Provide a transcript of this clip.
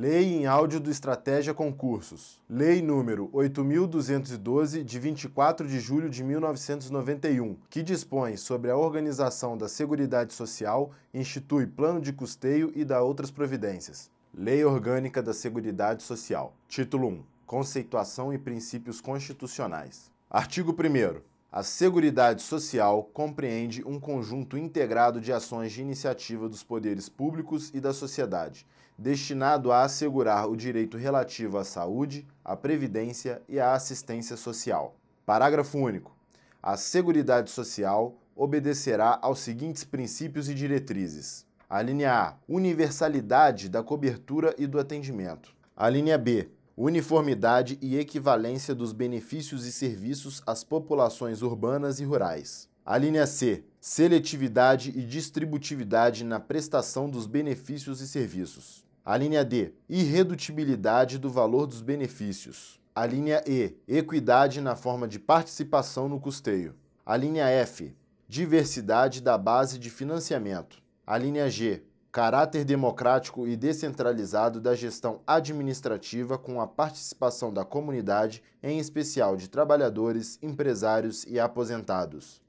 Lei em áudio do Estratégia Concursos. Lei número 8212 de 24 de julho de 1991, que dispõe sobre a organização da Seguridade Social, institui plano de custeio e dá outras providências. Lei Orgânica da Seguridade Social. Título 1. Conceituação e princípios constitucionais. Artigo 1 a Seguridade Social compreende um conjunto integrado de ações de iniciativa dos poderes públicos e da sociedade, destinado a assegurar o direito relativo à saúde, à previdência e à assistência social. Parágrafo único. A Seguridade Social obedecerá aos seguintes princípios e diretrizes: a linha A, universalidade da cobertura e do atendimento. A linha B, uniformidade e equivalência dos benefícios e serviços às populações urbanas e rurais. A linha C, seletividade e distributividade na prestação dos benefícios e serviços. A linha D, irredutibilidade do valor dos benefícios. A linha E, equidade na forma de participação no custeio. A linha F, diversidade da base de financiamento. A linha G, caráter democrático e descentralizado da gestão administrativa com a participação da comunidade, em especial de trabalhadores, empresários e aposentados.